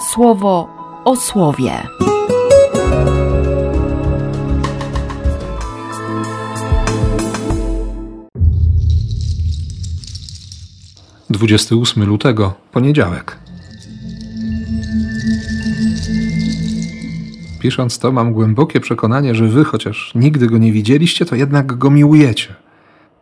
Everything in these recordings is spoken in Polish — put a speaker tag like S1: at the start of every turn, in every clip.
S1: słowo o słowie.
S2: Dwudziesty ósmy lutego, poniedziałek. Pisząc to, mam głębokie przekonanie, że wy, chociaż nigdy go nie widzieliście, to jednak go miłujecie.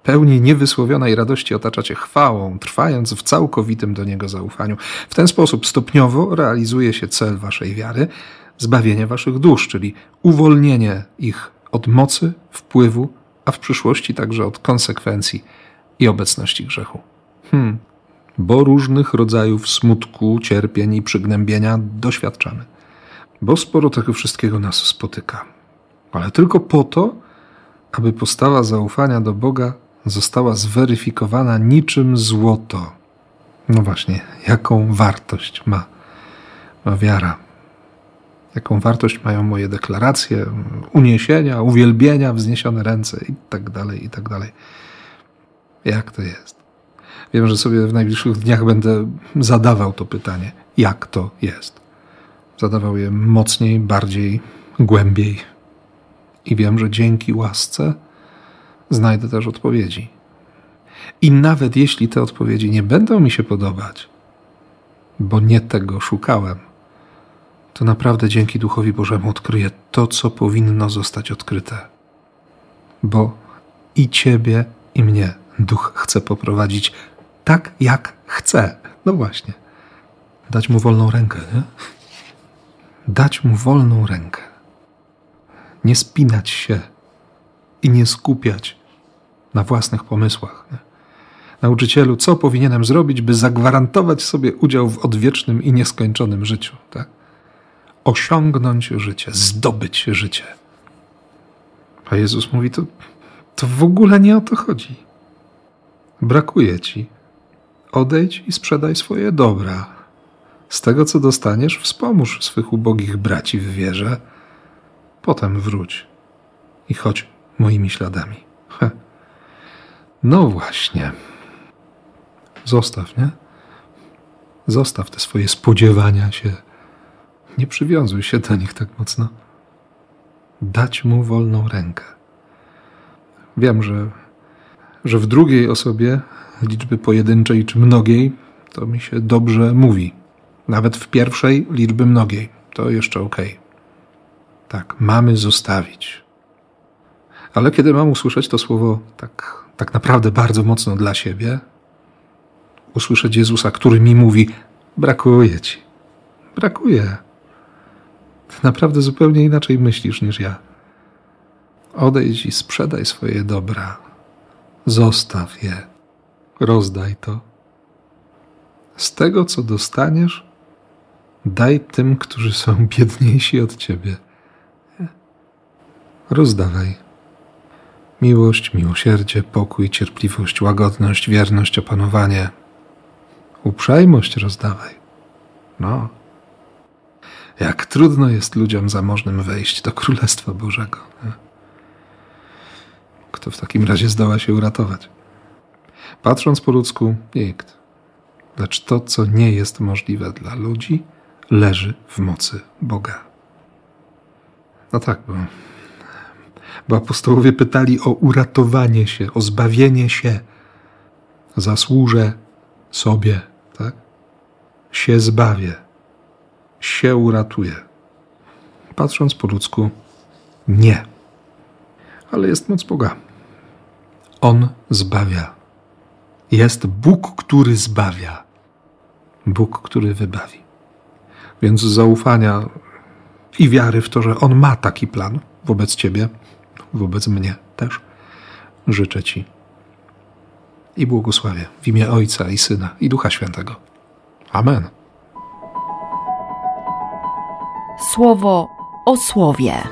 S2: Pełni niewysłowionej radości otaczacie chwałą, trwając w całkowitym do niego zaufaniu. W ten sposób stopniowo realizuje się cel waszej wiary zbawienie waszych dusz, czyli uwolnienie ich od mocy, wpływu, a w przyszłości także od konsekwencji i obecności grzechu. Hmm. Bo różnych rodzajów smutku, cierpień i przygnębienia doświadczamy. Bo sporo tego wszystkiego nas spotyka. Ale tylko po to, aby postawa zaufania do Boga została zweryfikowana niczym złoto. No właśnie, jaką wartość ma, wiara? Jaką wartość mają moje deklaracje, uniesienia, uwielbienia, wzniesione ręce i tak dalej, i tak dalej. Jak to jest? Wiem, że sobie w najbliższych dniach będę zadawał to pytanie. Jak to jest? Zadawał je mocniej, bardziej, głębiej. I wiem, że dzięki łasce znajdę też odpowiedzi. I nawet jeśli te odpowiedzi nie będą mi się podobać, bo nie tego szukałem, to naprawdę dzięki Duchowi Bożemu odkryję to, co powinno zostać odkryte. Bo i Ciebie, i mnie Duch chce poprowadzić tak, jak chce. No właśnie. Dać mu wolną rękę, nie? Dać mu wolną rękę. Nie spinać się i nie skupiać na własnych pomysłach. Nauczycielu, co powinienem zrobić, by zagwarantować sobie udział w odwiecznym i nieskończonym życiu? Tak? Osiągnąć życie, zdobyć życie. A Jezus mówi, to, to w ogóle nie o to chodzi. Brakuje ci. Odejdź i sprzedaj swoje dobra. Z tego, co dostaniesz, wspomóż swych ubogich braci w wierze. Potem wróć i chodź moimi śladami. Heh. No właśnie. Zostaw, nie? Zostaw te swoje spodziewania się. Nie przywiązuj się do nich tak mocno. Dać mu wolną rękę. Wiem, że, że w drugiej osobie liczby pojedynczej czy mnogiej to mi się dobrze mówi. Nawet w pierwszej liczby mnogiej to jeszcze ok. Tak, mamy zostawić. Ale kiedy mam usłyszeć to słowo tak, tak naprawdę bardzo mocno dla siebie, usłyszeć Jezusa, który mi mówi: Brakuje ci, brakuje. Ty naprawdę zupełnie inaczej myślisz niż ja. Odejdź i sprzedaj swoje dobra. Zostaw je, rozdaj to. Z tego, co dostaniesz, daj tym, którzy są biedniejsi od ciebie. Rozdawaj. Miłość, miłosierdzie, pokój, cierpliwość, łagodność, wierność, opanowanie. Uprzejmość rozdawaj. No. Jak trudno jest ludziom zamożnym wejść do Królestwa Bożego. Kto w takim razie zdoła się uratować? Patrząc po ludzku, nikt. Lecz to, co nie jest możliwe dla ludzi, leży w mocy Boga. No tak, bo bo apostołowie pytali o uratowanie się, o zbawienie się. Zasłużę sobie, tak? Się zbawię, się uratuję. Patrząc po ludzku, nie. Ale jest moc Boga. On zbawia. Jest Bóg, który zbawia. Bóg, który wybawi. Więc zaufania i wiary w to, że On ma taki plan wobec Ciebie, wobec mnie też życzę Ci i błogosławię w imię Ojca i Syna i Ducha Świętego. Amen.
S1: Słowo o słowie.